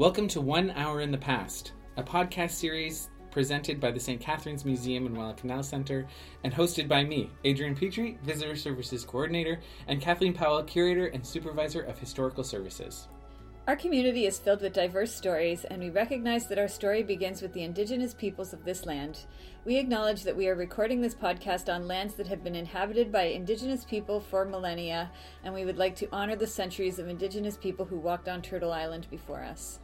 Welcome to One Hour in the Past, a podcast series presented by the St. Catharines Museum and Welland Canal Center and hosted by me, Adrian Petry, Visitor Services Coordinator, and Kathleen Powell, Curator and Supervisor of Historical Services. Our community is filled with diverse stories, and we recognize that our story begins with the indigenous peoples of this land. We acknowledge that we are recording this podcast on lands that have been inhabited by indigenous people for millennia, and we would like to honor the centuries of indigenous people who walked on Turtle Island before us.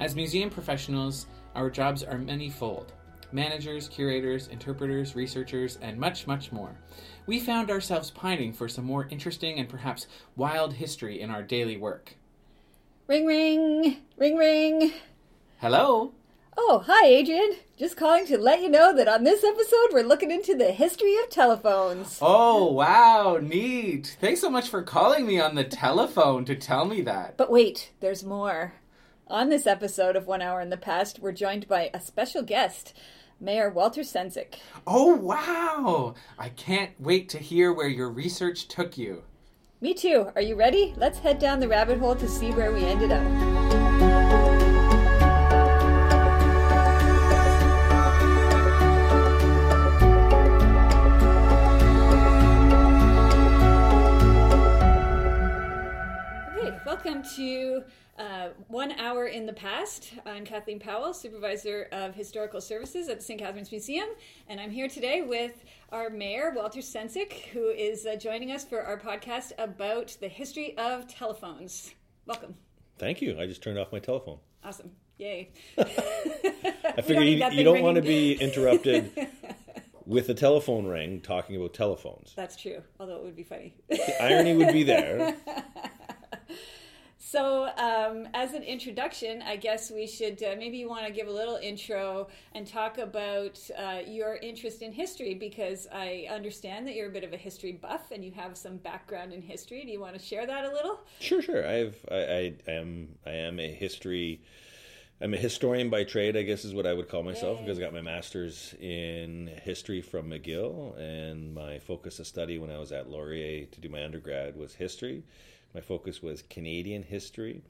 As museum professionals, our jobs are many-fold managers, curators, interpreters, researchers, and much, much more. We found ourselves pining for some more interesting and perhaps wild history in our daily work. Ring ring! Ring ring! Hello! Oh, hi, Adrian. Just calling to let you know that on this episode, we're looking into the history of telephones. Oh, wow, neat. Thanks so much for calling me on the telephone to tell me that. But wait, there's more. On this episode of One Hour in the Past, we're joined by a special guest, Mayor Walter Sendzik. Oh, wow! I can't wait to hear where your research took you. Me too. Are you ready? Let's head down the rabbit hole to see where we ended up. Okay, welcome to uh, One Hour in the Past. I'm Kathleen Powell, Supervisor of Historical Services at the St. Catharines Museum, and I'm here today with our mayor, Walter Sendzik, who is uh, joining us for our podcast about the history of telephones. Welcome. Thank you. I just turned off my telephone. Awesome. Yay. I figure you, you don't want to be interrupted with a telephone ring talking about telephones. That's true, although it would be funny. The irony would be there. So, um, as an introduction, I guess we should uh, maybe you want to give a little intro and talk about uh, your interest in history because I understand that you're a bit of a history buff and you have some background in history. Do you want to share that a little? Sure, sure. I've I, I am I am a history. I'm a historian by trade, I guess is what I would call myself, Yay. because I got my master's in history from McGill, and my focus of study when I was at Laurier to do my undergrad was history. My focus was Canadian history.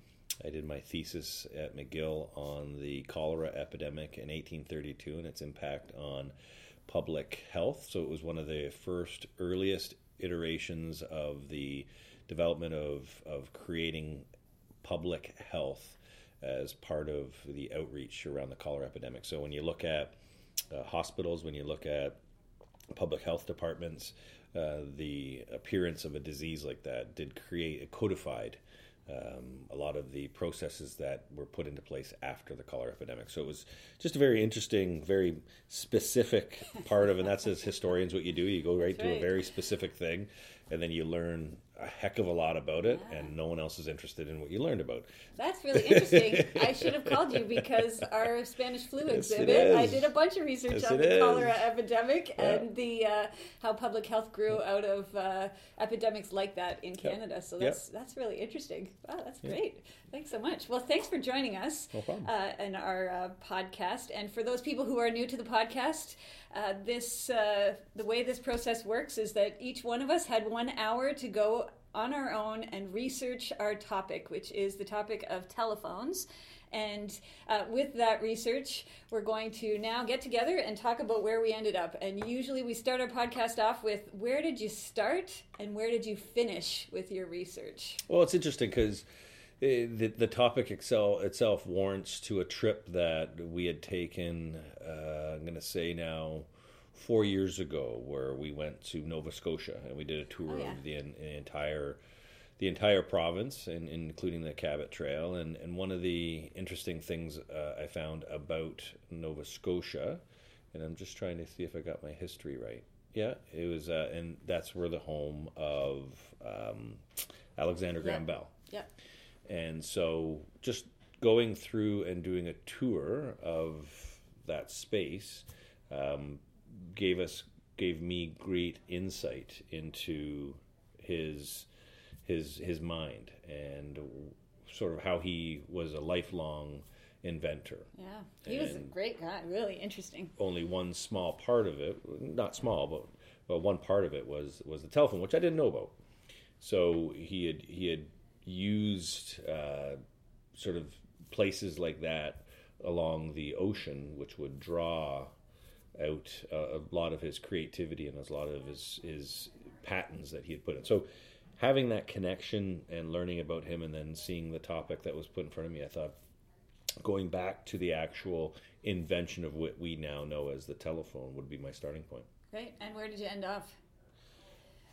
I did my thesis at McGill on the cholera epidemic in 1832 and its impact on public health. So it was one of the first, earliest iterations of the development of, of creating public health as part of the outreach around the cholera epidemic. So when you look at uh, hospitals, when you look at public health departments, uh, the appearance of a disease like that did create a codified um, a lot of the processes that were put into place after the cholera epidemic. So it was just a very interesting, very specific part of, and that's as historians what you do. You go right That's to a very specific thing, and then you learn a heck of a lot about it, and no one else is interested in what you learned about. That's really interesting. I should have called you because our Spanish flu Yes, it exhibit. I did a bunch of research Yes, on the is. cholera epidemic Yeah. and the uh, how public health grew out of uh, epidemics like that in Canada. So Yep. that's that's really interesting. Wow, that's great. Thanks so much. Well, thanks for joining us No problem. uh, in our uh, podcast. And for those people who are new to the podcast, uh, this uh, the way this process works is that each one of us had one hour to go on our own and research our topic, which is the topic of telephones. And uh, with that research, we're going to now get together and talk about where we ended up. And usually we start our podcast off with where did you start and where did you finish with your research? Well, it's interesting because the the topic excel, itself warrants to a trip that we had taken. Uh, I'm going to say now four years ago, where we went to Nova Scotia and we did a tour Oh, yeah. of the, en- entire the entire province, and including the Cabot Trail. And and one of the interesting things uh, I found about Nova Scotia, and I'm just trying to see if I got my history right. Yeah, it was, uh, and that's where the home of um, Alexander Graham Yeah. Bell. Yep. And so just going through and doing a tour of that space um, gave us gave me great insight into his his his mind and sort of how he was a lifelong inventor. Yeah, he was a great guy, really interesting. Only one small part of it, not small, but but one part of it was was the telephone, which I didn't know about. So he had he had used uh, sort of places like that along the ocean, which would draw out uh, a lot of his creativity and a lot of his his patents that he had put in. So having that connection and learning about him and then seeing the topic that was put in front of me, I thought going back to the actual invention of what we now know as the telephone would be my starting point. Great. And where did you end off?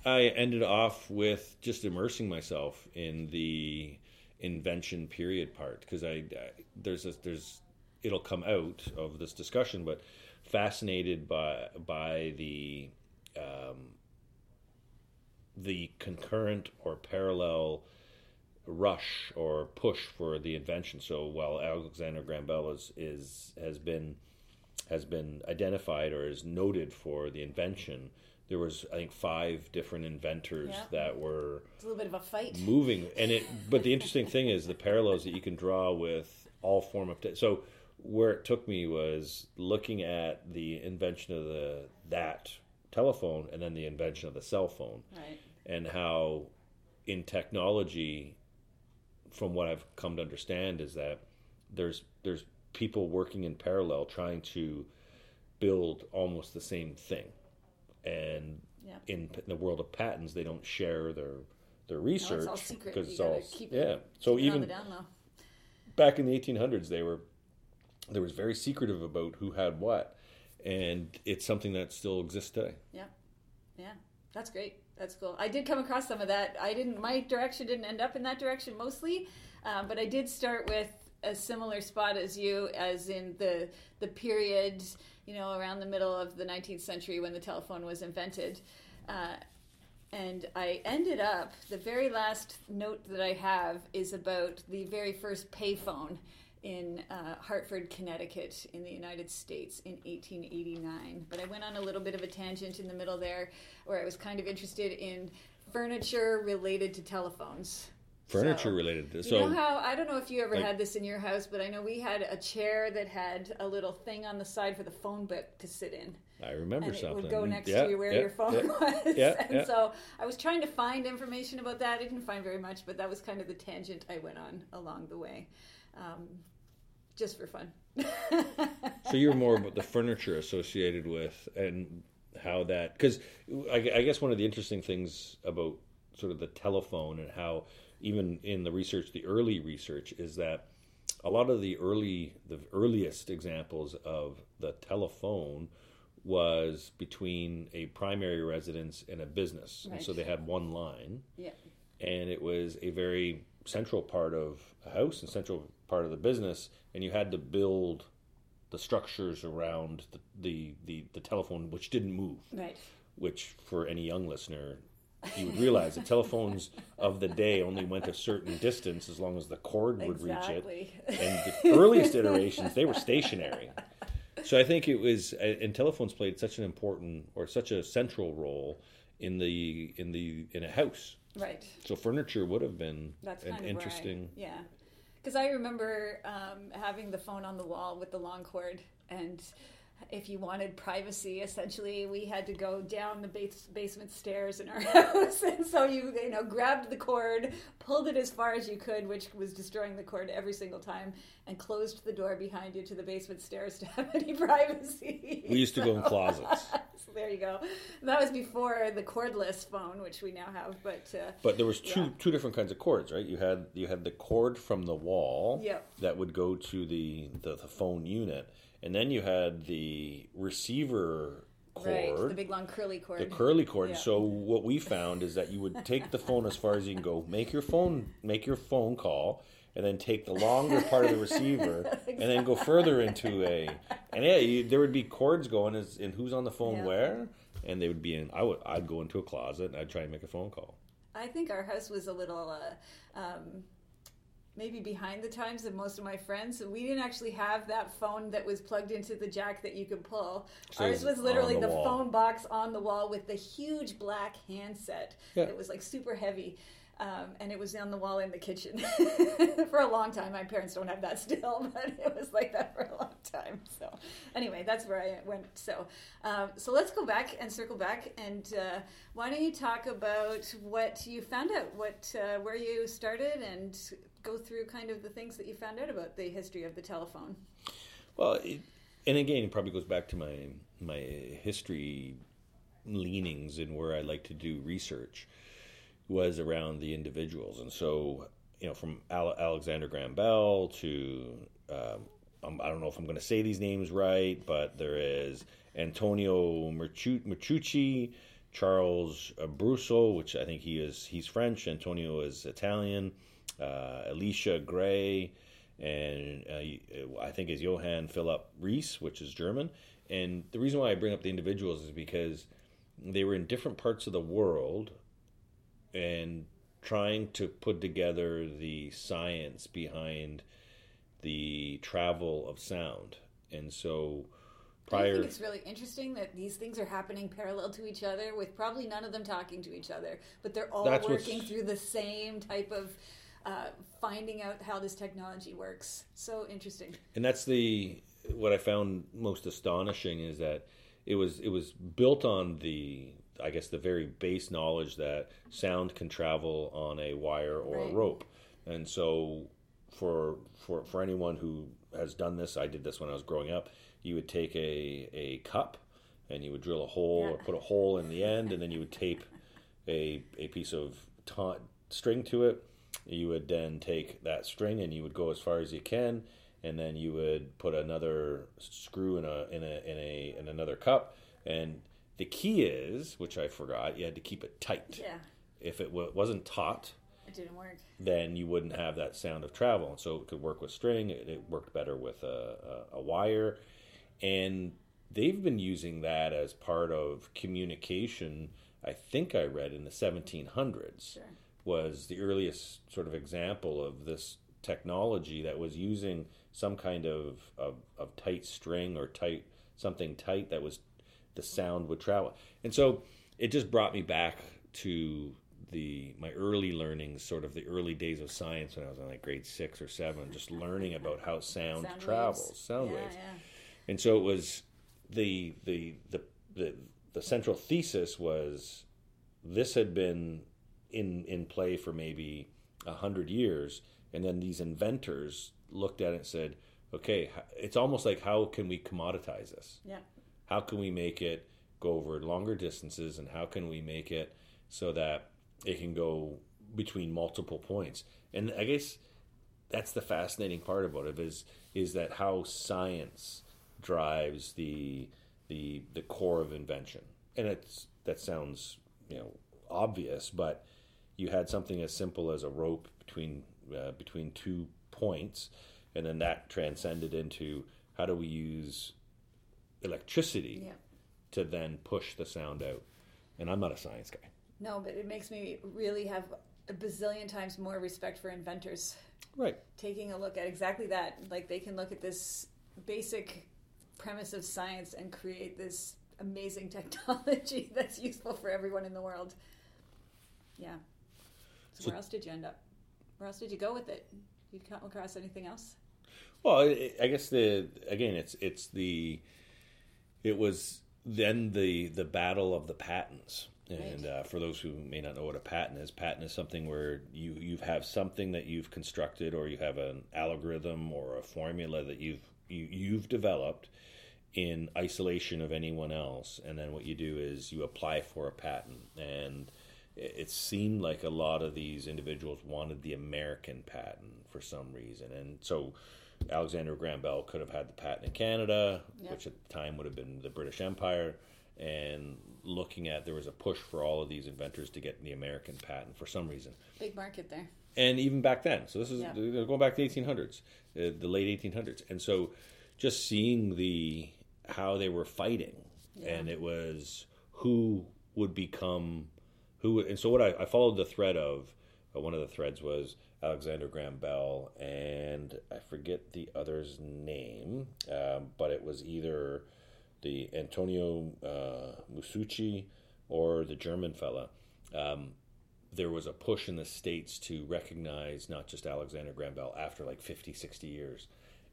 I ended off with just immersing myself in the invention period part because I, I, there's a, there's it'll come out of this discussion, but fascinated by by the um, the concurrent or parallel rush or push for the invention. So while Alexander Graham Bell is, is has been has been identified or is noted for the invention, there was I think five different inventors Yeah. that were It's a little bit of a fight. moving and it but the interesting thing is the parallels that you can draw with all form of te- so where it took me was looking at the invention of the that telephone and then the invention of the cell phone Right. and how in technology from what I've come to understand is that there's there's people working in parallel trying to build almost the same thing and Yeah. in p- the world of patents they don't share their their No, research it's all secret. because You it's all gotta keep yeah so keep it on even back in the 1800s they were there was very secretive about who had what and it's something that still exists today Yeah, yeah, that's great. That's cool. I did come across some of that. I didn't. My direction didn't end up in that direction mostly, um, but I did start with a similar spot as you, as in the the period, you know, around the middle of the 19th century when the telephone was invented. Uh, and I ended up, the very last note that I have is about the very first payphone in uh, Hartford, Connecticut, in the United States in 1889. But I went on a little bit of a tangent in the middle there where I was kind of interested in furniture related to telephones. Furniture So- related You so know how I don't know if you ever Like- had this in your house, but I know we had a chair that had a little thing on the side for the phone book to sit in I remember and it something would go next Yeah, to you where yeah, your phone yeah. was. Yeah, and yeah. so I was trying to find information about that. I didn't find very much, but that was kind of the tangent I went on along the way, um, just for fun. so you're more about the furniture associated with and how that because I, I guess one of the interesting things about sort of the telephone and how even in the research the early research is that a lot of the early the earliest examples of the telephone was between a primary residence and a business. And so they had one line. Yeah, and it was a very central part of a house and central part of the business. And you had to build the structures around the, the, the, the telephone which didn't move. Right. which for any young listener you would realize the telephones of the day only went a certain distance as long as the cord would reach it and the earliest iterations they were stationary so i think it was and telephones played such an important or such a central role in the in the in a house right. so furniture would have been That's an interesting. I, yeah, because I remember um, having the phone on the wall with the long cord, and if you wanted privacy, essentially we had to go down the base, basement stairs in our house, and so you you know grabbed the cord, pulled it as far as you could, which was destroying the cord every single time, and closed the door behind you to the basement stairs to have any privacy. We used to go in closets, so there you go. That was before the cordless phone, which we now have, but. Uh, but there was two Yeah. two different kinds of cords, right? You had you had the cord from the wall Yep. that would go to the, the the phone unit, and then you had the receiver Right, cord. the big long curly cord. the curly cord. Yeah. So what we found is that you would take the phone as far as you can go, make your phone make your phone call, and then take the longer part of the receiver, and then go further into a. And yeah, you, there would be cords going as in who's on the phone Yeah. where, and they would be in. I would I'd go into a closet and I'd try and make a phone call. I think our house was a little, uh, um, maybe behind the times of most of my friends. So we didn't actually have that phone that was plugged into the jack that you could pull. So Ours was literally the the, phone box on the wall with the huge black handset Yeah. that was like super heavy. Um, and it was on the wall in the kitchen for a long time. My parents don't have that still, but it was like that for a long time. So, anyway, that's where I went. So, um, so let's go back and circle back. And uh, why don't you talk about what you found out, what uh, where you started, and go through kind of the things that you found out about the history of the telephone. Well, it, and again, it probably goes back to my my history leanings and where I like to do research was around the individuals, and so you know, from Alexander Graham Bell to um, I don't know if I'm going to say these names right, but there is Antonio Mercucci, Charles Brusso, which I think he is he's French. Antonio is Italian. Uh, Elisha Gray, and uh, I think is Johann Philipp Reis, which is German. And the reason why I bring up the individuals is because they were in different parts of the world and trying to put together the science behind the travel of sound. And so prior. I think it's really interesting that these things are happening parallel to each other with probably none of them talking to each other, but they're all working through the same type of uh, finding out how this technology works. So interesting. And that's the what I found most astonishing is that it was it was built on the I guess the very base knowledge that sound can travel on a wire or right. a rope, and so for for for anyone who has done this, I did this when I was growing up. You would take a a cup and you would drill a hole yeah. or put a hole in the end, and then you would tape a a piece of ta- string to it. You would then take that string and you would go as far as you can, and then you would put another screw in a in a in a in another cup. And the key is, which I forgot, you had to keep it tight. Yeah. If it w- wasn't taut, it didn't work. Then you wouldn't have that sound of travel. And so it could work with string. It, it worked better with a, a, a wire, and they've been using that as part of communication. I think I read in the 1700s sure. Was the earliest sort of example of this technology that was using some kind of, of, of tight string or tight something tight that was the sound would travel. And so it just brought me back to the my early learnings, sort of the early days of science when I was in like grade six or seven, just learning about how sound, sound travels, waves. sound yeah, waves. Yeah. And so it was the, the the the the central thesis was this had been in in play for maybe a hundred years, and then these inventors looked at it and said, "Okay, it's almost like how can we commoditize this? Yeah, how can we make it go over longer distances, and how can we make it so that it can go between multiple points?" And I guess that's the fascinating part about it is is that how science drives the the the core of invention. And it's that sounds you know obvious, but you had something as simple as a rope between uh, between two points, and then that transcended into how do we use electricity yeah. to then push the sound out. And I'm not a science guy. No, but it makes me really have a bazillion times more respect for inventors. Right. Taking a look at exactly that. Like they can look at this basic premise of science and create this amazing technology that's useful for everyone in the world. Yeah. So, so where else did you end up? Where else did you go with it? You come across anything else? Well, I guess the again, it's it's the it was then the the battle of the patents. And uh, for those who may not know what a patent is, patent is something where you you have something that you've constructed, or you have an algorithm or a formula that you've you, you've developed in isolation of anyone else, and then what you do is you apply for a patent. And it seemed like a lot of these individuals wanted the American patent for some reason, and so Alexander Graham Bell could have had the patent in Canada, yep. which at the time would have been the British Empire. And looking at there was a push for all of these inventors to get the American patent for some reason. Big market there. And even back then, so this is yep. going back to the 1800s, uh, the late 1800s, and so just seeing the how they were fighting, yeah. and it was who would become who. And so what I, I followed the thread of uh, one of the threads was Alexander Graham Bell, and I forget the other's name, um, but it was either the Antonio uh, Musucci or the German fella. Um, there was a push in the states to recognize not just Alexander Graham Bell after like 50, 60 years.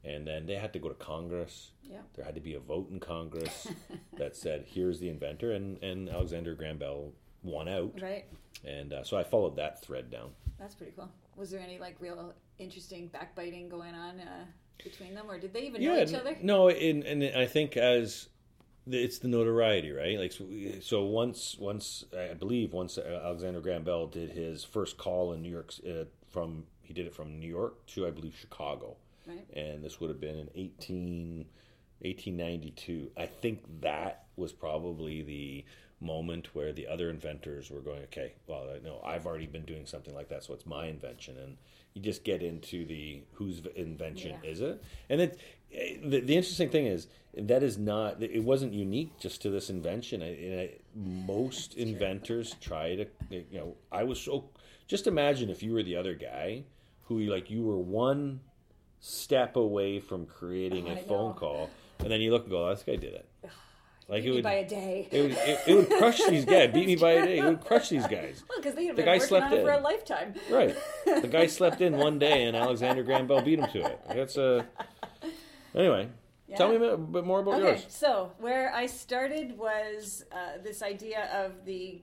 And then they had to go to Congress. Yeah. There had to be a vote in Congress that said, "Here's the inventor," and, and Alexander Graham Bell won out. Right. And uh, so I followed that thread down. That's pretty cool. Was there any like real interesting backbiting going on uh, between them, or did they even know each other? No, and and I think as it's the notoriety, right? Like so, so once once I believe once uh, Alexander Graham Bell did his first call in New York uh, from he did it from New York to I believe Chicago, Right. and this would have been in 18, 1892. I think that was probably the moment where the other inventors were going, okay, well, I know I've already been doing something like that, so it's my invention, and you just get into the whose invention Yeah. is it? And it, eh, the, the interesting thing is that is not it wasn't unique just to this invention. I, I, most inventors try to, you know, I was so just imagine if you were the other guy who like you were one step away from creating Oh, a I phone know. call, and then you look and go, "Oh, "This guy did it." Like Beat it me would, by a day. it would, it, it would crush these guys. Beat me by a day. It would crush these guys. well, because they had the been guy working slept on it for a lifetime. Right. The guy slept in one day, and Alexander Graham Bell beat him to it. That's a. Anyway, tell me a bit more about Okay, yours. so where I started was uh, this idea of the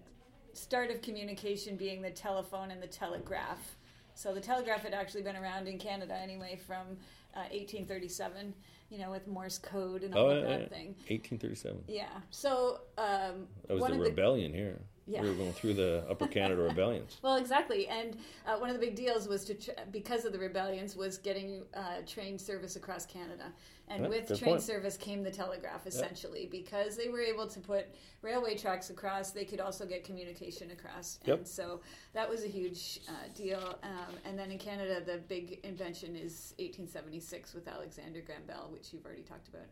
start of communication being the telephone and the telegraph. So the telegraph had actually been around in Canada anyway from uh, 1837, you know, with Morse code and all Oh, that yeah. thing. 1837. Yeah. So um, That was the rebellion here. Yeah. We were going through the Upper Canada rebellions. Well, exactly, and uh, one of the big deals was to tr- because of the rebellions was getting uh, train service across Canada, and Yeah, with train point. service came the telegraph essentially because they were able to put railway tracks across. They could also get communication across, Yep. and so that was a huge uh, deal. Um, and then in Canada, the big invention is 1876 with Alexander Graham Bell, which you've already talked about.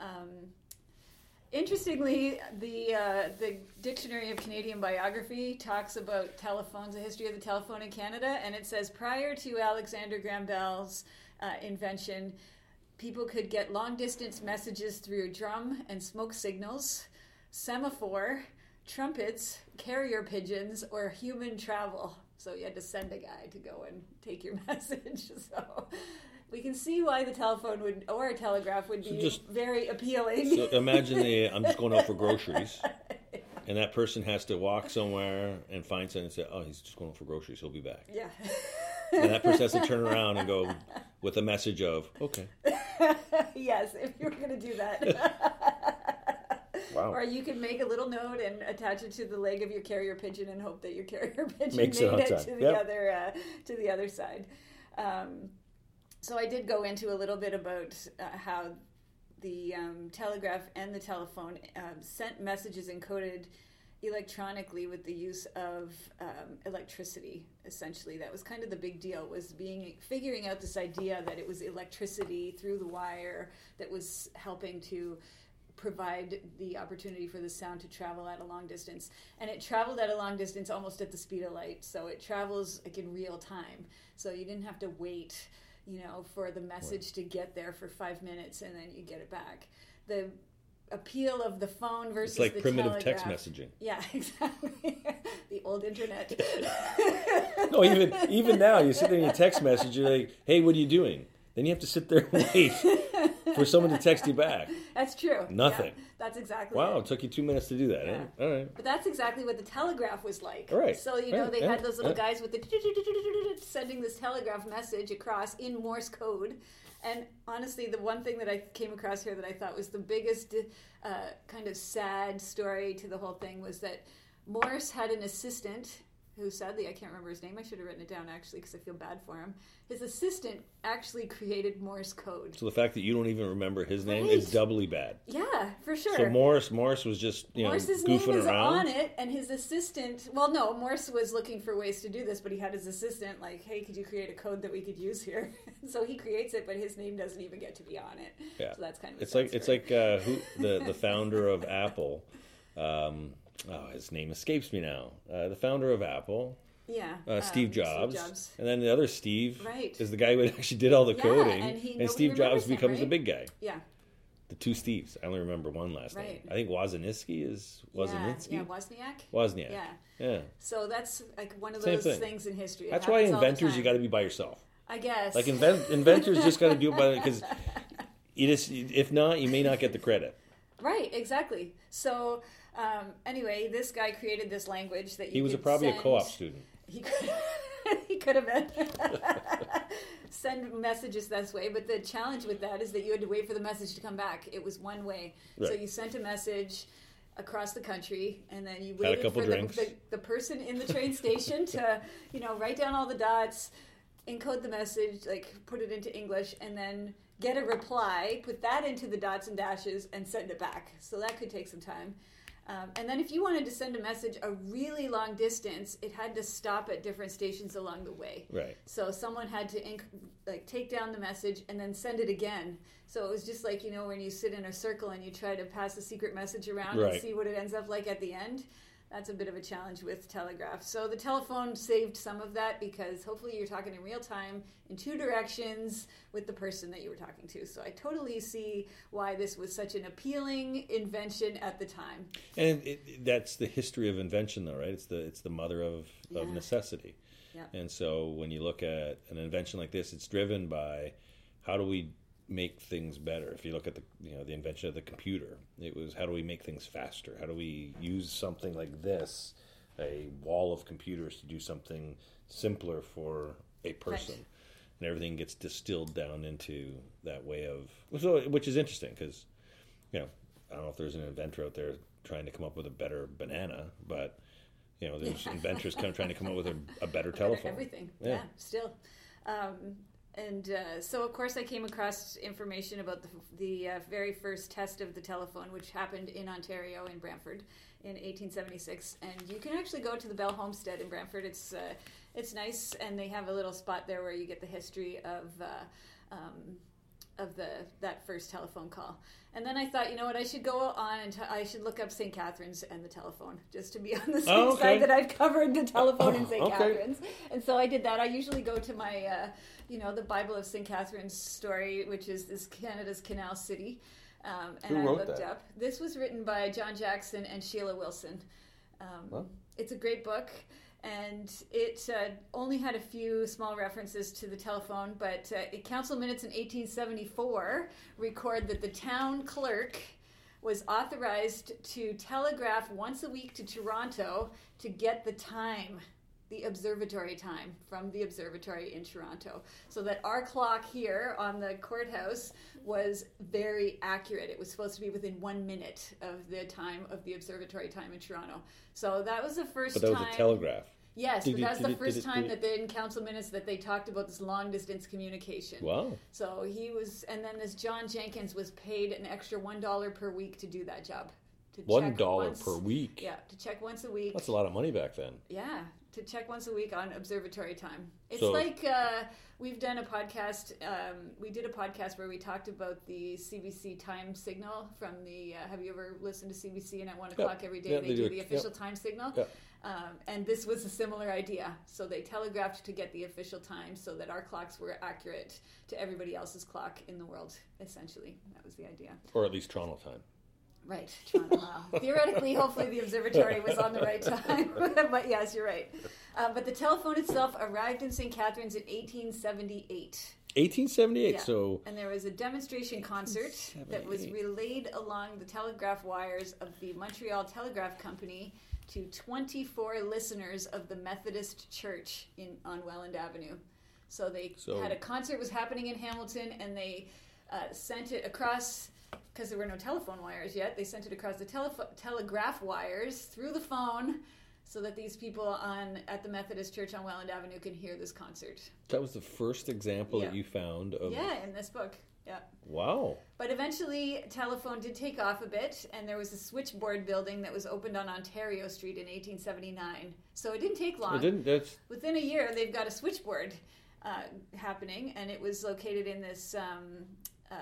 Um, Interestingly, the uh, the Dictionary of Canadian Biography talks about telephones, a history of the telephone in Canada, and it says prior to Alexander Graham Bell's uh, invention, people could get long distance messages through drum and smoke signals, semaphore, trumpets, carrier pigeons, or human travel. So you had to send a guy to go and take your message. So we can see why the telephone would or a telegraph would So be just- very appealing. So imagine the, I'm just going out for groceries, and that person has to walk somewhere and find something and say, "Oh, he's just going out for groceries. He'll be back." yeah. And that person has to turn around and go with a message of, "Okay, yes, if you were going to do that. Wow. Or you can make a little note and attach it to the leg of your carrier pigeon and hope that your carrier pigeon Makes made it it to the Yep. other uh, to the other side. Um, so I did go into a little bit about uh, how the um, telegraph and the telephone um, sent messages encoded electronically with the use of um, electricity essentially. That was kind of the big deal was being figuring out this idea that it was electricity through the wire that was helping to provide the opportunity for the sound to travel at a long distance. And it traveled at a long distance almost at the speed of light. So it travels like in real time. So you didn't have to wait you know for the message to get there for five minutes and then you get it back the appeal of the phone versus it's like the primitive text messaging." Yeah, exactly. the old internet. No, even even now, you sit there and you text message. You're like, "Hey, what are you doing?" Then you have to sit there and wait for someone to text you back. That's true. Nothing. Yeah, that's exactly Wow, it. it took you two minutes to do that. eh? All right. But that's exactly what the telegraph was like. Right, So you know right, they yeah, had those little yeah. guys with the sending this telegraph message across in Morse code. And honestly, the one thing that I came across here that I thought was the biggest uh, kind of sad story to the whole thing was that Morse had an assistant who sadly I can't remember his name. I should have written it down actually because I feel bad for him. His assistant actually created Morse code. So the fact that you don't even remember his name Right. is doubly bad. Yeah, for sure. So Morris, Morris was just you know Morse's name goofing was around. on it, and his assistant. Well, no, Morse was looking for ways to do this, but he had his assistant like, "Hey, could you create a code that we could use here?" so he creates it, but his name doesn't even get to be on it. Yeah. So that's kind of. It's like it's like uh, who the the founder of Apple. Um, oh, his name escapes me now. Uh, the founder of Apple, yeah, uh, um, Steve, Jobs, Jobs. and then the other Steve Right. is the guy who actually did all the Yeah, coding, and he- nobody Steve Jobs him, becomes the big guy. Yeah, the two Steves. I only remember one last name. I think Wozniacki is Yeah, Wozniacki. yeah, Wozniak. Wozniak. Yeah. Yeah. So that's like one of Same those thing. things in history. It That's why happens all the inventors, you got to be by yourself. I guess. Like invent, inventors just got to do it by because you just if not, you may not get the credit. Right, exactly. So um, anyway, this guy created this language that you He was a, probably a co-op student. He could, he could have been send messages this way, but the challenge with that is that you had to wait for the message to come back. It was one way, so you sent a message across the country, and then you waited for the, the, the person in the train station to, you know, write down all the dots, encode the message, like put it into English, and then get a reply, put that into the dots and dashes, and send it back. So that could take some time. Um, and then if you wanted to send a message a really long distance, it had to stop at different stations along the way. Right. So someone had to inc- like take down the message and then send it again. So it was just like you know when you sit in a circle and you try to pass a secret message around and see what it ends up like at the end. That's a bit of a challenge with telegraph. So the telephone saved some of that because hopefully you're talking in real time in two directions with the person that you were talking to. So I totally see why this was such an appealing invention at the time. And it, that's the history of invention, though, right? It's the it's the mother of, of necessity. Yeah. And so when you look at an invention like this, it's driven by how do we make things better. If you look at the you know the invention of the computer, it was how do we make things faster? How do we use something like this, a wall of computers, to do something simpler for a person? Right. And everything gets distilled down into that way of so, which is interesting because you know I don't know if there's an inventor out there trying to come up with a better banana, but you know there's inventors kind of trying to come up with a, a better Better telephone. Everything. Yeah. Yeah, still. Um, and uh, so, of course, I came across information about the, the uh, very first test of the telephone, which happened in Ontario, in Brantford, in 1876. And you can actually go to the Bell Homestead in Brantford. It's uh, it's nice, and they have a little spot there where you get the history of. Uh, um, of the that first telephone call, and then I thought, you know what, I should go on and t- I should look up St. Catharines and the telephone just to be on the same Oh, okay. side that I've covered the telephone in St. Okay. Catharines. And so I did that. I usually go to my, uh, you know, the Bible of St. Catharines story, which is this Canada's Canal City. Um, and Who I looked that? up. This was written by John Jackson and Sheila Wilson. Um, Well. It's a great book, and it uh, only had a few small references to the telephone, but uh, council minutes in 1874 record that the town clerk was authorized to telegraph once a week to Toronto to get the time, the observatory time from the observatory in Toronto. So that our clock here on the courthouse was very accurate. It was supposed to be within one minute of the time of the observatory time in Toronto. So that was the first But that was time. a telegraph. Yes, Did but that's the first it- time did that they in council minutes that they talked about this long distance communication. Wow. So he was, and then this John Jenkins was paid an extra one dollar per week to do that job. To One once- per week. Yeah, to check once a week. That's a lot of money back then. Yeah, to check once a week on observatory time. It's So- like uh, we've done a podcast. Um, we did a podcast where we talked about the CBC time signal from the. Uh, have you ever listened to CBC? And at one o'clock every day Yeah, they, they do the official time signal. Um, and this was a similar idea. So they telegraphed to get the official time so that our clocks were accurate to everybody else's clock in the world. Essentially, that was the idea. Or at least Toronto time. Right, Toronto. Wow. Theoretically, hopefully the observatory was on the right time. but yes, you're right. Uh, but the telephone itself arrived in St. Catharines in 1878. 1878. Yeah. So And there was a demonstration concert that was relayed along the telegraph wires of the Montreal Telegraph Company to 24 listeners of the Methodist Church in on Welland Avenue. So they So- had a concert was happening in Hamilton, and they uh, sent it across because there were no telephone wires yet. They sent it across the telefo- telegraph wires through the phone. So that these people on at the Methodist Church on Welland Avenue can hear this concert. that was the first example that you found of. Yeah, in this book. Yeah. Wow. But eventually, telephone did take off a bit, and there was a switchboard building that was opened on Ontario Street in 1879. So it didn't take long. It didn't. That's Within a year, they've got a switchboard uh, happening, and it was located in this um, uh,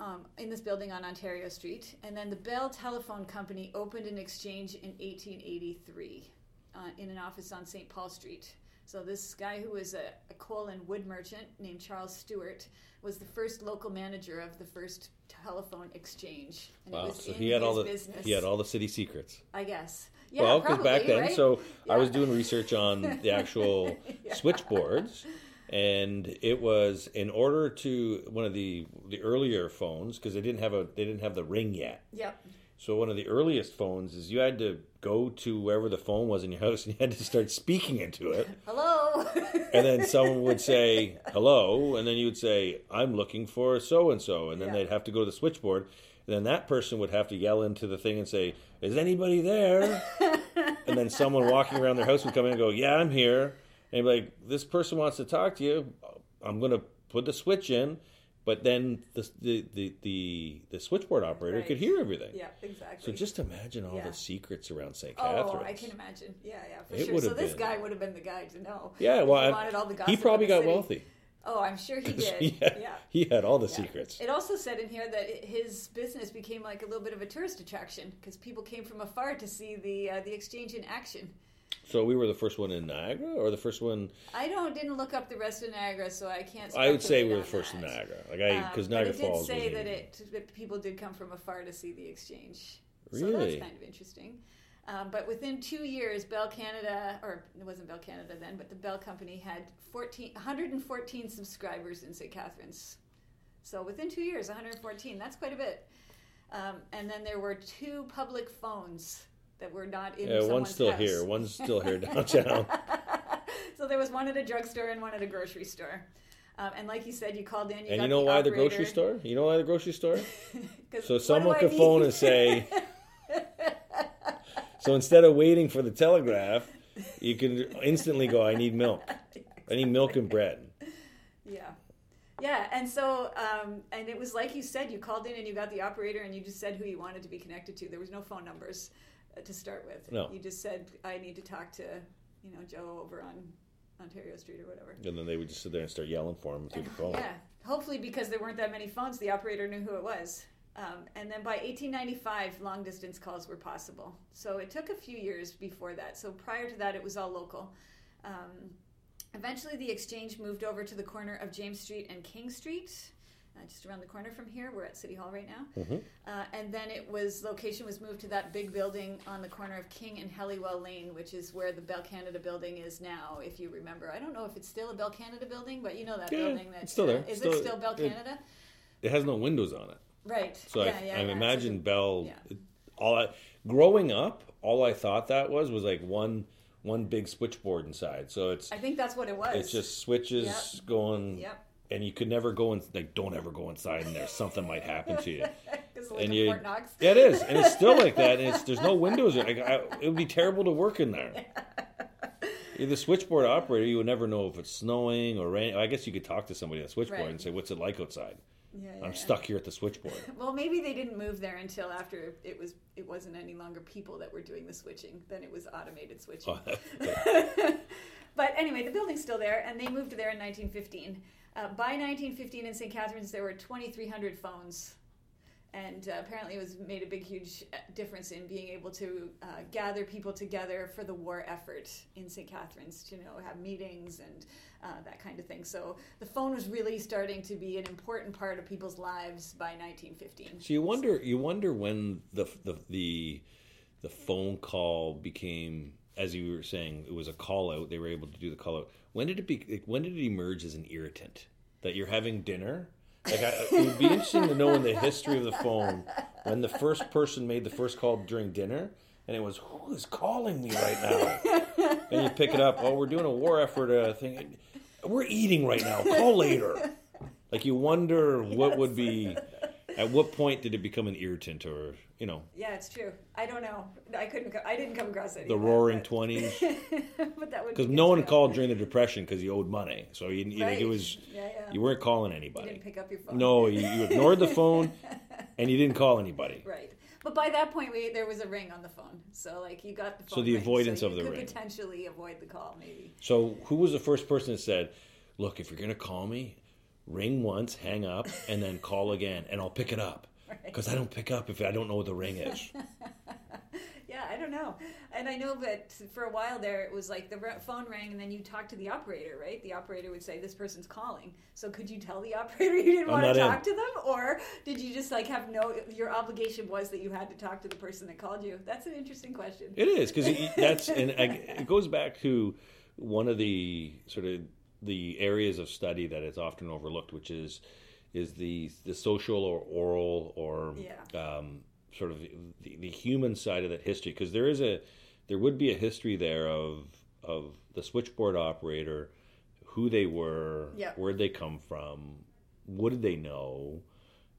um, in this building on Ontario Street. And then the Bell Telephone Company opened an exchange in 1883 uh, in an office on St. Paul Street. So this guy who was a, a coal and wood merchant named Charles Stewart was the first local manager of the first telephone exchange. And Wow. was So he had all the business, he had all the city secrets. I guess. Yeah, well, because back then, right? so I was doing research on the actual switchboards, and it was in order to one of the the earlier phones because they didn't have a they didn't have the ring yet. Yep. So one of the earliest phones is you had to go to wherever the phone was in your house and you had to start speaking into it. Hello. And then someone would say hello, and then you would say, "I'm looking for so and so," and then Yeah. they'd have to go to the switchboard, and then that person would have to yell into the thing and say, "Is anybody there?" and then someone walking around their house would come in and go, "Yeah, I'm here," and be like, "This person wants to talk to you. I'm going to put the switch in." But then the the the the, the switchboard operator could hear everything. yeah, exactly So just imagine all Yeah. the secrets around St. Oh, Catharines. I can imagine. Yeah, yeah, for It sure. So this been- guy would have been the guy to know. Yeah, well, he wanted all the he probably got city. wealthy. Oh, I'm sure he did. he, had, yeah. he had all the Yeah. secrets. It also said in here that it- his business became like a little bit of a tourist attraction because people came from afar to see the uh, the exchange in action. So we were the first one in Niagara, or the first one. I don't didn't look up the rest of Niagara, so I can't. I would say we were the first in. Niagara, like I Um, because but Niagara it did Falls. say that it that people did come from afar to see the exchange. So Really? that's kind of interesting. Um, but within two years, Bell Canada, or it wasn't Bell Canada then, but the Bell Company had 14, 114 subscribers in St. Catharines. So within two years, 114. That's quite a bit. Um, and then there were two public phones that we're not in Yeah, one's still house. here. One's still here downtown. so there was one at a drugstore and one at a grocery store. Um, and like you said, you called in. You and you know the why the grocery store? You know why the grocery store? So someone could phone and say. so instead of waiting for the telegraph, you can instantly go. I need milk. I need milk and bread. Yeah. Yeah, and so, um, and it was like you said, you called in and you got the operator and you just said who you wanted to be connected to. There was no phone numbers to start with. No. You just said, I need to talk to, you know, Joe over on Ontario Street or whatever. And then they would just sit there and start yelling for him through the phone. Yeah, hopefully because there weren't that many phones, the operator knew who it was. Um, and then by 1895, long distance calls were possible. So it took a few years before that. So prior to that, it was all local. Um, eventually, the exchange moved over to the corner of James Street and King Street. Uh, just around the corner from here, we're at City Hall right now. Mhm. Uh, and then it was location was moved to that big building on the corner of King and Hellywell Lane, which is where the Bell Canada building is now. If you remember, I don't know if it's still a Bell Canada building, but you know that Yeah, building. That, it's still there. uh, is Still- it still Bell Canada? It has no windows on it. Right. So yeah, I, yeah, I imagine So Bell. yeah. All I, growing up, all I thought that was was like one one big switchboard inside. So it's I think that's what it was. it's just switches Yep. going, Yep. And you could never go in. Like, don't ever go inside in there. Something might happen to you. Like and you-. Yeah, it is, and it's still like that. And it's there's no windows. Like, I, it would be terrible to work in there. You're the switchboard operator, you would never know if it's snowing or rain. I guess you could talk to somebody at the switchboard Right. and say, "What's it like outside?" Yeah, yeah, I'm stuck here at the switchboard. Well, maybe they didn't move there until after it was it wasn't any longer people that were doing the switching. Then it was automated switching. Oh, but anyway, the building's still there, and they moved there in 1915. Uh, by 1915 in St. Catharines, there were 2,300 phones, and uh, apparently it was made a big, huge uh, difference in being able to uh, gather people together for the war effort in St. Catharines. To you know, have meetings and uh, that kind of thing. So the phone was really starting to be an important part of people's lives by 1915. So you wonder, you wonder when the the the, the phone call became, as you were saying, it was a call out. They were able to do the call out. When did it be? like, When did it emerge as an irritant that you're having dinner? Like, I, it would be interesting to know in the history of the phone when the first person made the first call during dinner, and it was who is calling me right now? And you pick it up. Oh, we're doing a war effort uh, thing. We're eating right now. Call later. Like you wonder what would be. At what point did it become an irritant, or you know, Yeah, it's true. I don't know. I couldn't. Co- I didn't come across it. the Roaring Twenties? but that would Because no one called during the Depression because you owed money, so you, you like it Right. was Yeah, yeah. you weren't calling You anybody. didn't pick up your phone. No, you, you ignored the phone, and you didn't call anybody. Right. But by that point, we, there was a ring on the phone, so like you got the phone. So the ring, avoidance so of the could ring. potentially avoid the call, maybe. So who was the first person that said, "Look, if you're gonna call me, ring once, hang up, and then call again, and I'll pick it up." Because I don't pick up if I don't know what the ring is. Yeah, I don't know. And I know that for a while there, it was like the phone rang, and then you talked to the operator, right? The operator would say, "This person's calling." So could you tell the operator you didn't I'm want to talk in. to them, or did you just like have no? Your obligation was that you had to talk to the person that called you. That's an interesting question. It is because that's and I, it goes back to one of the sort of the areas of study that is often overlooked, which is is the the social or oral or Yeah. um, sort of the, the human side of that history. Because there is a there would be a history there of of the switchboard operator, who they were, Yeah. where they come from, what did they know,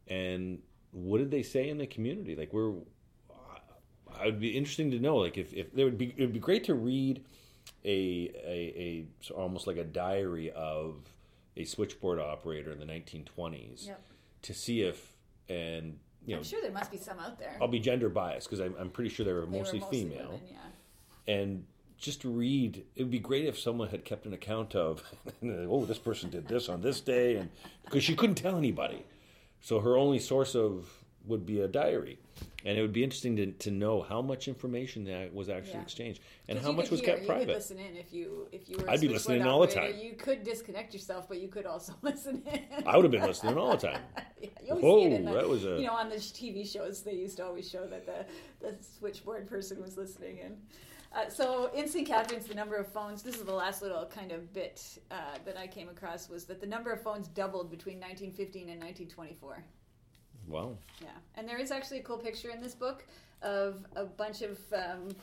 and what did they say in the community? Like we're I would be interesting to know, like if, if there would be, it would be great to read a, a, a almost like a diary of a switchboard operator in the 1920s Yep. to see if, and you know, I'm sure there must be some out there. I'll be gender biased because I'm, I'm pretty sure they were They were mostly, female, women, yeah. and just to read, it would be great if someone had kept an account of, oh, this person did this on this day, and because she couldn't tell anybody, so her only source of would be a diary, and it would be interesting to, to know how much information that was actually Yeah. exchanged and how much was hear, kept You could private. listen in if you if you were. I'd be listening all the time. You could disconnect yourself, but you could also listen in. I would have been listening all the time. Yeah, you always Whoa, see it in the, that was a- you know on the TV shows they used to always show that the the switchboard person was listening in. Uh, so in St. Catharines, the number of phones. This is the last little kind of bit uh, that I came across was that the number of phones doubled between 1915 and 1924. Wow. Yeah, and there is actually a cool picture in this book of a bunch of um,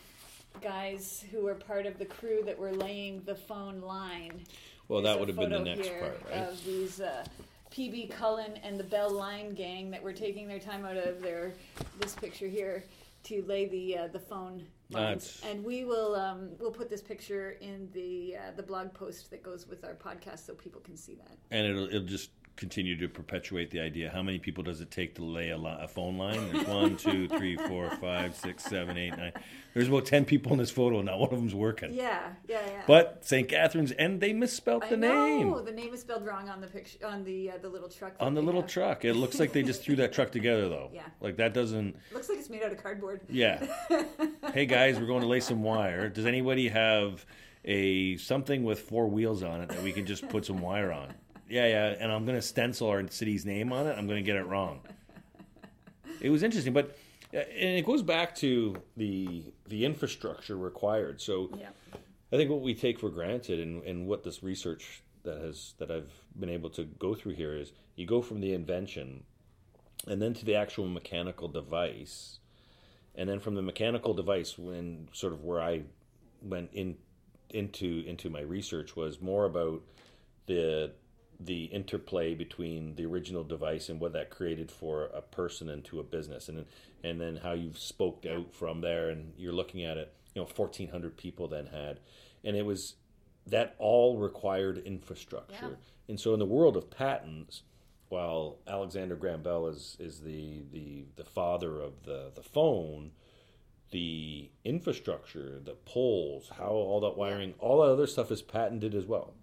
guys who were part of the crew that were laying the phone line. Well, There's that would have been the next part, right? Of these uh, PB Cullen and the Bell Line gang that were taking their time out of their this picture here to lay the uh, the phone lines. That's- And we will um, we'll put this picture in the uh, the blog post that goes with our podcast so people can see that. And it'll, it'll just continue to perpetuate the idea. How many people does it take to lay a, li- a phone line? There's one, two, three, four, five, six, seven, eight, nine. There's about ten people in this photo. And not one of them's working. Yeah, yeah, yeah. But St. Catharines, and they misspelt I the know name the name is spelled wrong on the picture on the uh, the little truck. that on the they little have. truck. It looks like they just threw that truck together, though. Yeah. Like that doesn't. Looks like it's made out of cardboard. Yeah. hey guys, we're going to lay some wire. Does anybody have a something with four wheels on it that we can just put some wire on? Yeah, yeah. And I'm going to stencil our city's name on it. I'm going to get it wrong. It was interesting, but uh, and it goes back to the the infrastructure required. So Yeah. I think what we take for granted and, and what this research that has that I've been able to go through here is you go from the invention and then to the actual mechanical device and then from the mechanical device when sort of where I went in into into my research was more about the the interplay between the original device and what that created for a person and to a business. And and then how you've spoked out from there and you're looking at it you know 1400 people then had. And it was that all required infrastructure. Yeah. and so in the world of patents while Alexander Graham Bell is is the the the father of the the phone the infrastructure the poles how all that wiring all that other stuff is patented as well.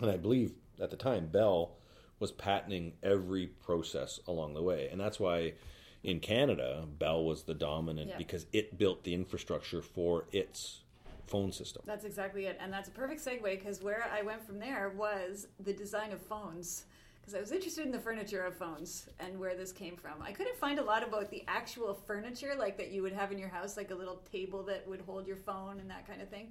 And I believe at the time Bell was patenting every process along the way, and that's why in Canada Bell was the dominant Yeah. because it built the infrastructure for its phone system. That's exactly it, and that's a perfect segue because where I went from there was the design of phones. Because I was interested in the furniture of phones and where this came from. I couldn't find a lot about the actual furniture, like that you would have in your house, like a little table that would hold your phone and that kind of thing.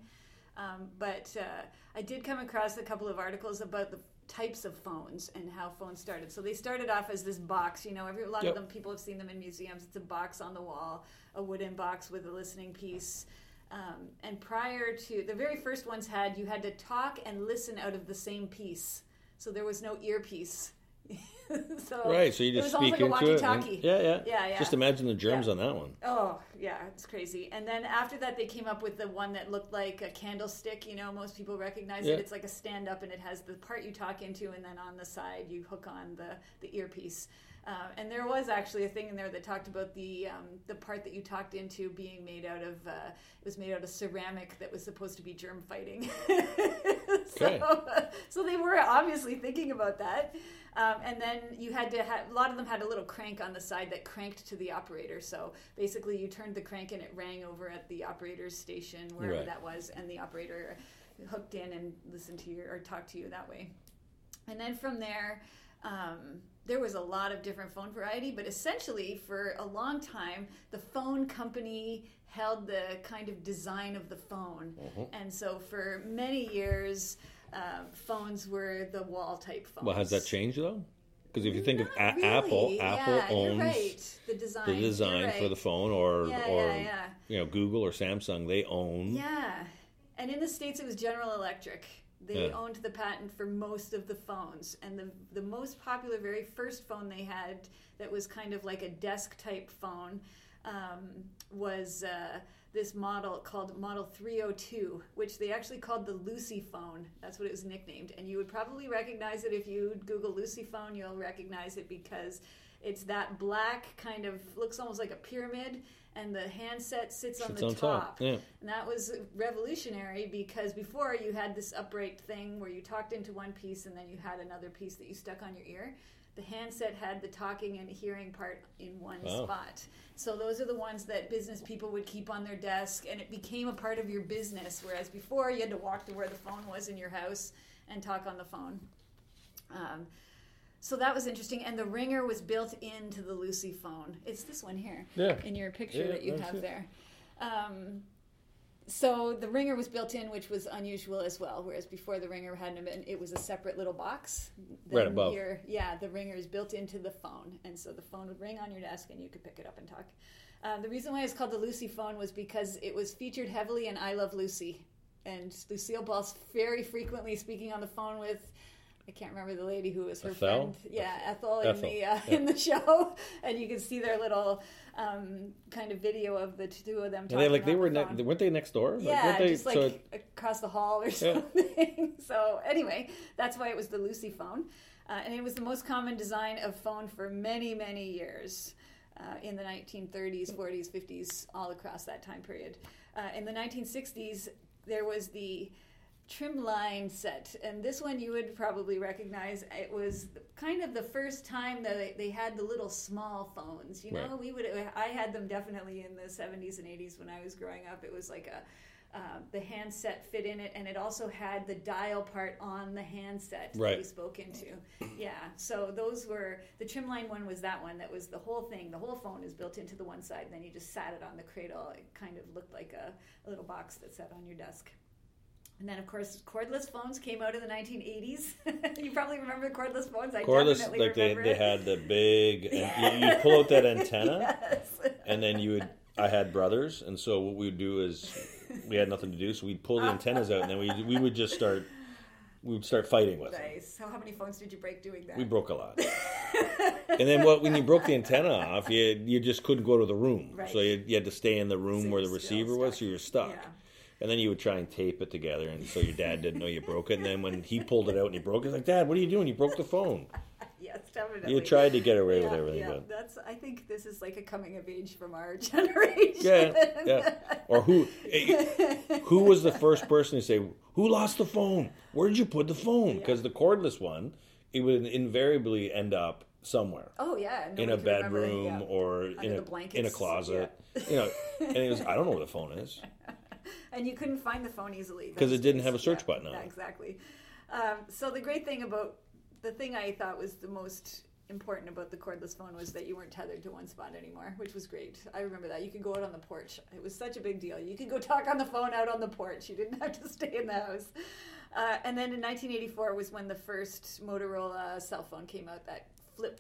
Um, but uh, I did come across a couple of articles about the types of phones and how phones started. So they started off as this box. You know, every a lot Yep. of them people have seen them in museums. It's a box on the wall, a wooden box with a listening piece. Um, and prior to the very first ones had you had to talk and listen out of the same piece. So there was no earpiece. so Right, so you it just speak like a into it. and- yeah, yeah, Yeah, yeah. Just imagine the germs Yeah. on that one. Oh, yeah, it's crazy. And then after that, they came up with the one that looked like a candlestick. You know, most people recognize Yeah. it. It's like a stand up and it has the part you talk into, and then on the side, you hook on the, the earpiece. Uh, and there was actually a thing in there that talked about the um, the part that you talked into being made out of uh, it was made out of ceramic that was supposed to be germ fighting. Okay. so, so they were obviously thinking about that. Um, and then you had to have a lot of them had a little crank on the side that cranked to the operator. So basically, you turned the crank and it rang over at the operator's station, wherever Right. that was, and the operator hooked in and listened to you or talked to you that way. And then from there, um, there was a lot of different phone variety, but essentially, for a long time, the phone company held the kind of design of the phone. And so for many years, um, phones were the wall type phones. Well, has that changed though? Because if you think of a- Apple, really. Apple yeah, owns right. the design. the design for the phone, or Yeah, or yeah, you know Google or Samsung, they own. Yeah. And in the States, it was General Electric. They owned the patent for most of the phones. And the, the most popular, very first phone they had that was kind of like a desk type phone um, was uh, this model called Model 302, which they actually called the Lucy phone. That's what it was nicknamed. And you would probably recognize it if you Google Lucy phone, you'll recognize it because it's that black kind of looks almost like a pyramid. And the handset sits on Sits the on top, yeah. and that was revolutionary because before you had this upright thing where you talked into one piece and then you had another piece that you stuck on your ear. The handset had the talking and hearing part in one Wow. spot. So those are the ones that business people would keep on their desk and it became a part of your business. Whereas before you had to walk to where the phone was in your house and talk on the phone. Um, so that was interesting. And the ringer was built into the Lucy phone. It's this one here Yeah. in your picture Yeah, that you have it. there. Um, so the ringer was built in, which was unusual as well. Whereas before the ringer hadn't been, it was a separate little box. Right above. Here, yeah, the ringer is built into the phone, and so the phone would ring on your desk, and you could pick it up and talk. Um, the reason why it's called the Lucy phone was because it was featured heavily in "I Love Lucy," and Lucille Ball's very frequently speaking on the phone with. I can't remember the lady who was her Ethel? friend. Yeah, Ethel, in the uh, yeah. in the show, and you can see their little um, kind of video of the two of them. And Talking they like they were the ne- weren't they next door? Like, Yeah, they, just like so across the hall or something. so anyway, that's why it was the Lucy phone, uh, and it was the most common design of phone for many many years. Uh, in the 1930s, 40s, 50s, all across that time period. Uh, in the 1960s, there was the trim line set, and this one you would probably recognize. It was kind of the first time that they- had the little small phones. You know, Right. we would. I had them definitely in the 70s and 80s when I was growing up. It was like a uh, the handset fit in it, and it also had the dial part on the handset that Right. you spoke into. Yeah, so those were the trimline one was that one that was the whole thing. The whole phone is built into the one side, and then you just sat it on the cradle. It kind of looked like a, a little box that sat on your desk. And then, of course, cordless phones came out in the 1980s. you probably remember cordless phones. I cordless definitely like they, remember they it. had the big you, you pull out that antenna yes. and then you would I had brothers and so what we would do is we had nothing to do so we'd pull the antennas out and then we we would just start we would start fighting with them. Nice. So, how many phones did you break doing that? We broke a lot. and then what when you broke the antenna off, you you just couldn't go to the room. Right. So you, you had to stay in the room So where the receiver was, so you were stuck. Yeah. And then you would try and tape it together, and so your dad didn't know you broke it. And then when he pulled it out and he broke it, he's like, "Dad, what are you doing? You broke the phone." yes, definitely. You tried to get away with Yeah, everything, yeah. but That's. I think this is like a coming of age from our generation. yeah, yeah. Or who eh, who was the first person to say, "Who lost the phone? Where did you put the phone?" Because the cordless one, it would invariably end up somewhere. Oh yeah. in a could remember it, bedroom yeah. or Under in a blankets, in a closet, yeah. you know. And it was I don't know where the phone is. and you couldn't find the phone easily because it didn't have a search Yeah, button on yeah, it. Exactly. Um, so the great thing about the thing I thought was the most important about the cordless phone was that you weren't tethered to one spot anymore, which was great. I remember that. You could go out on the porch. It was such a big deal. You could go talk on the phone out on the porch. You didn't have to stay in the house. Uh, and then in 1984 was when the first Motorola cell phone came out, that flip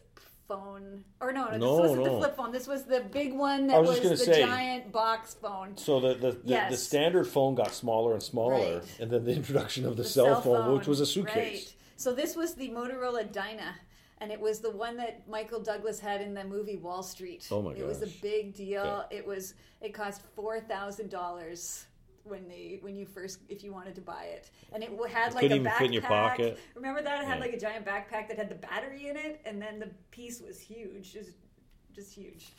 phone. Or no, no, No, this wasn't no. the flip phone. This was the big one I that was was, just the say- giant box phone. So the the, the, the standard phone got smaller and smaller, Right. and then the introduction of the, the cell, phone, which was a suitcase. Right. So this was the Motorola Dyna, and it was the one that Michael Douglas had in the movie Wall Street. Oh my god! It was a big deal. Okay. It was. It cost four thousand dollars when they when you first if you wanted to buy it, and it had like couldn't a even backpack. fit in your pocket. Remember that it had Yeah. like a giant backpack that had the battery in it, and then the piece was huge, just just huge.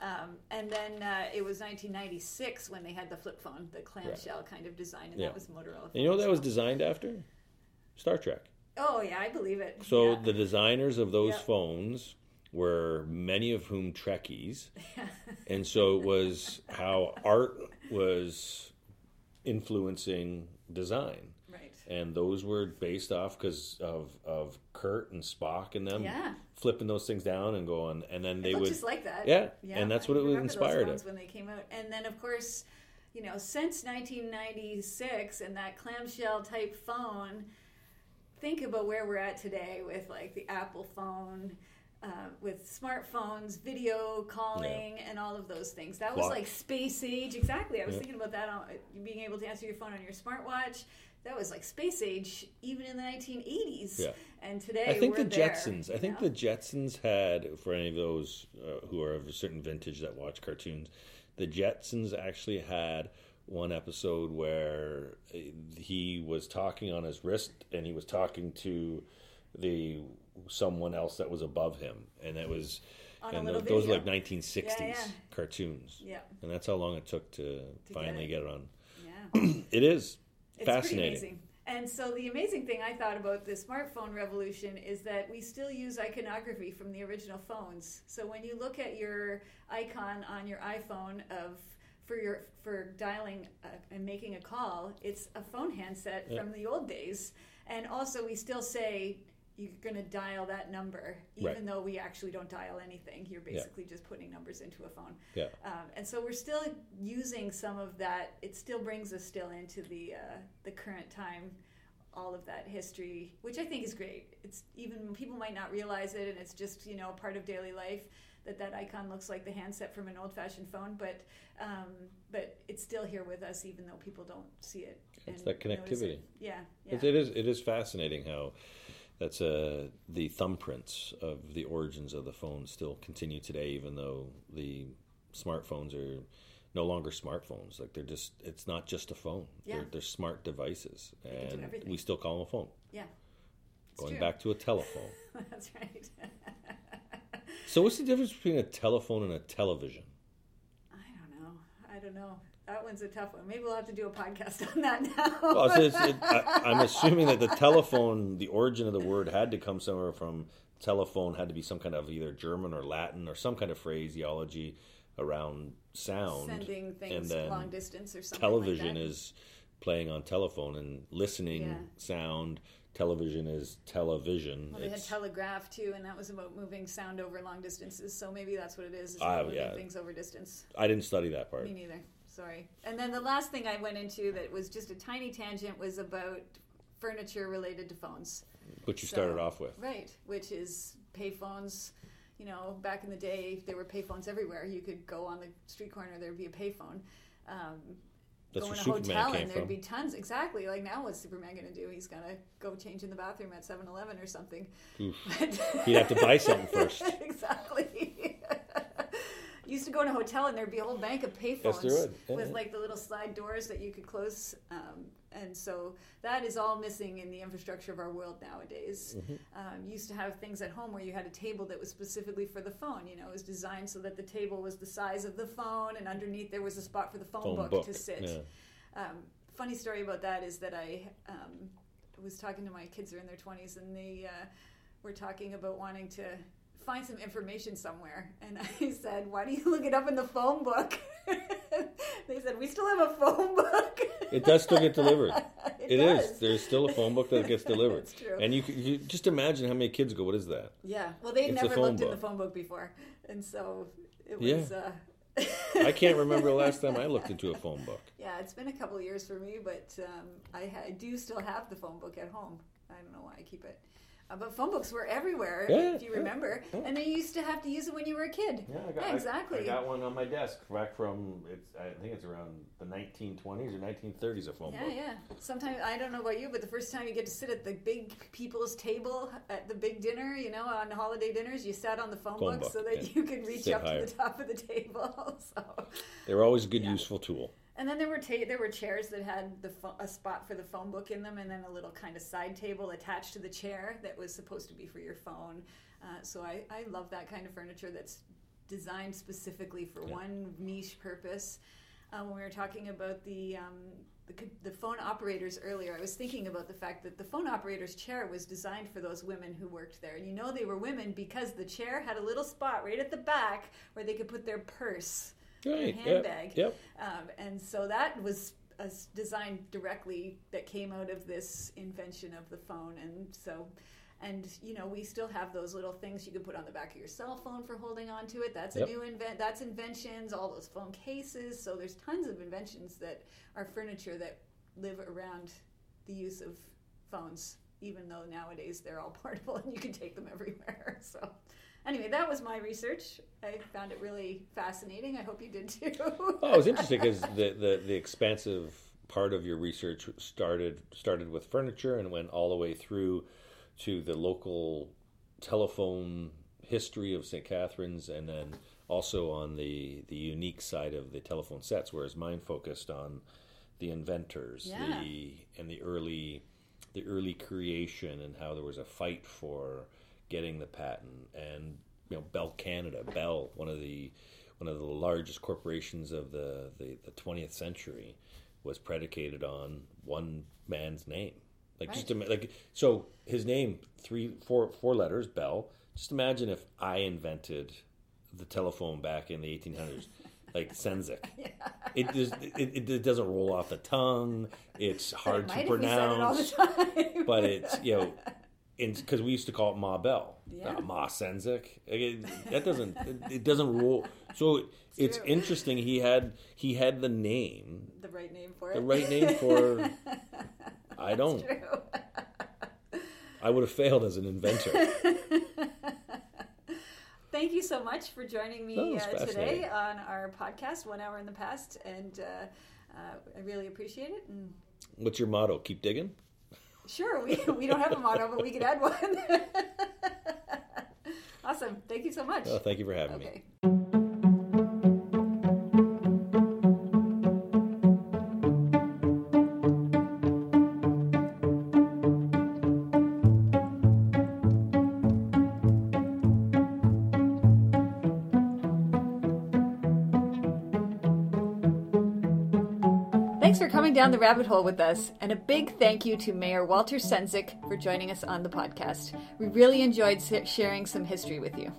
Um, and then uh, it was 1996 when they had the flip phone, the clamshell kind of design, and Yeah. that was Motorola. And you know what that was designed after? Star Trek. Oh yeah, I believe it. So yeah. the designers of those phones were many of whom Trekkies, and so it was how art was influencing design, right. and those were based off because of of Kirk and Spock and them Yeah. flipping those things down and going, and then they It would just like that. Yeah, and that's I what it remember inspired those when they came out. And then, of course, you know, since 1996 and that clamshell type phone, think about where we're at today with like the Apple phone. Uh, with smartphones, video calling, and all of those things. That was like space age. Exactly. I was Yeah. thinking about that on being able to answer your phone on your smartwatch. That was like space age, even in the 1980s. Yeah. And today, I think we're the there, Jetsons. I think know? the Jetsons had for any of those uh, who are of a certain vintage that watch cartoons. The Jetsons actually had one episode where uh, he was talking on his wrist and he was talking to the someone else that was above him, and it was. On and little those were like 1960s Yeah, yeah. cartoons, Yeah. and that's how long it took to, get finally it. get it on. Yeah. It is It's fascinating. And so the amazing thing I thought about the smartphone revolution is that we still use iconography from the original phones. So when you look at your icon on your iPhone of for your for dialing uh, and making a call, it's a phone handset Yeah. from the old days. And also we still say you're going to dial that number, even Right. though we actually don't dial anything. You're basically just putting numbers into a phone. Yeah. Um, and so we're still using some of that. It still brings us still into the uh, the current time, all of that history, which I think is great. It's even people might not realize it, and it's just you know part of daily life that that icon looks like the handset from an old fashioned phone, but um, but it's still here with us, even though people don't see it. It's that connectivity. it. Yeah, yeah. It, it is. It is fascinating how that's uh, the thumbprints of the origins of the phone still continue today, even though the smartphones are no longer smartphones. Like they're just. It's not just a phone. Yeah. They're, they're smart devices, and we still call them a phone. yeah. It's Going true. back to a telephone. That's right. so, what's the difference between a telephone and a television? I don't know. I don't know. That one's a tough one. Maybe we'll have to do a podcast on that now. Well, it's, it's, it, I, I'm assuming that the telephone, the origin of the word, had to come somewhere from telephone. Had to be some kind of either German or Latin or some kind of phraseology around sound. Sending things long distance or something. television like is playing on telephone and listening Yeah. sound. Television is television. Well, they had telegraph too, and that was about moving sound over long distances. So maybe that's what it is. is Ah, moving yeah. things over distance. I didn't study that part. Me neither. Sorry. And then the last thing I went into that was just a tiny tangent was about furniture related to phones. Which you So- started off with. Right, which is payphones. You know, back in the day, there were payphones everywhere. You could go on the street corner, there'd be a payphone. Um, That's go in a Superman hotel and there'd from. be tons. Exactly. Like now, what's Superman going to do? He's going to go change in the bathroom at 7 Eleven or something. He'd have to buy something first. exactly. Used to go in a hotel and there'd be a whole bank of payphones Yes. With like the little slide doors that you could close. Um, and so that is all missing in the infrastructure of our world nowadays. Mm-hmm. Um, used to have things at home where you had a table that was specifically for the phone. You know, it was designed so that the table was the size of the phone, and underneath there was a spot for the phone, Phone book, book. to sit. Yeah. Um, funny story about that is that I um, was talking to my kids who are in their 20s and they uh, were talking about wanting to find some information somewhere. And I said, Why do you look it up in the phone book? they said, We still have a phone book. It does still get delivered. It It is. There's still a phone book that gets delivered. It's true. And you, you just imagine how many kids go, what is that? Yeah, well, they'd It's never looked in the phone book before. And so it Yeah. was. Uh, I can't remember the last time I looked into a phone book. Yeah, it's been a couple of years for me, but um, I, ha- I do still have the phone book at home. I don't know why I keep it. Uh, but phone books were everywhere, Yeah, if you yeah, remember. yeah. And they used to have to use it when you were a kid. Yeah, exactly. I, got one on my desk back from, it's, I think it's around the 1920s or 1930s, a phone Yeah, book. yeah. Sometimes I don't know about you, but the first time you get to sit at the big people's table at the big dinner, you know, on holiday dinners, you sat on the phone, Phone book, book, so that you could reach Sit up higher. to the top of the table. so, They were always a good, Yeah. useful tool. And then there were ta- there were chairs that had the pho- a spot for the phone book in them, and then a little kind of side table attached to the chair that was supposed to be for your phone. Uh, so I I love that kind of furniture that's designed specifically for Yeah. one niche purpose. Uh, when we were talking about the um, the, the phone operators earlier, I was thinking about the fact that the phone operator's chair was designed for those women who worked there. And you know they were women because the chair had a little spot right at the back where they could put their purse Right. and Yep. handbag. Yep. Um, and so that was a design directly that came out of this invention of the phone. And so, and you know, we still have those little things you can put on the back of your cell phone for holding on to it. That's Yep. a new invent. That's inventions. All those phone cases. So there's tons of inventions that are furniture that live around the use of phones. Even though nowadays they're all portable and you can take them everywhere. So. Anyway, that was my research. I found it really fascinating. I hope you did too. Oh, it was interesting because the, the the expansive part of your research started started with furniture and went all the way through to the local telephone history of St. Catharines, and then also on the the unique side of the telephone sets, whereas mine focused on the inventors, Yeah. the and the early the early creation and how there was a fight for getting the patent and you know Bell Canada, Bell, one of the one of the largest corporations of the, the, the 20th century was predicated on one man's name. Like just ima- like so his name three four four letters Bell. Just imagine if I invented the telephone back in the 1800s like Sendzik. It, just, it, it doesn't roll off the tongue. It's hard Might to if we said it the pronounce time. but it's you know, because we used to call it Ma Bell, Yeah. Ma Sendzik. It, that doesn't it, it doesn't roll. So it's true. interesting. He had he had the name, the right name for it. the right name for. I don't. I would have failed as an inventor. Thank you so much for joining me uh, today on our podcast, One Hour in the Past, and uh, uh, I really appreciate it. And What's your motto? Keep digging. Sure, we, we don't have a motto, but we could add one. awesome. Thank you so much. Oh, thank you for having me. Thanks for coming down the rabbit hole with us, and a big thank you to Mayor Walter Sendzik for joining us on the podcast. We really enjoyed sharing some history with you.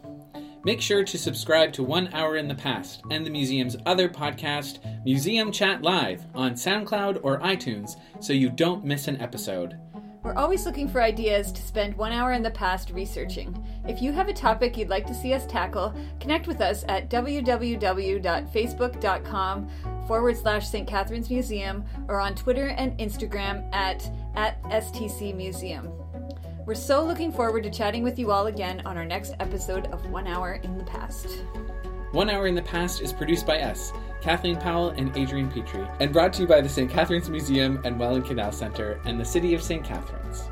Make sure to subscribe to One Hour in the Past and the museum's other podcast, Museum Chat Live, on SoundCloud or iTunes so you don't miss an episode. We're always looking for ideas to spend one hour in the past researching. If you have a topic you'd like to see us tackle, connect with us at www.facebook.com forward slash St. Catharines Museum or on Twitter and Instagram at, at STC Museum. We're so looking forward to chatting with you all again on our next episode of One Hour in the Past. One Hour in the Past is produced by us, Kathleen Powell and Adrian Petry, and brought to you by the St. Catharines Museum and Welland Canal Center and the City of St. Catharines.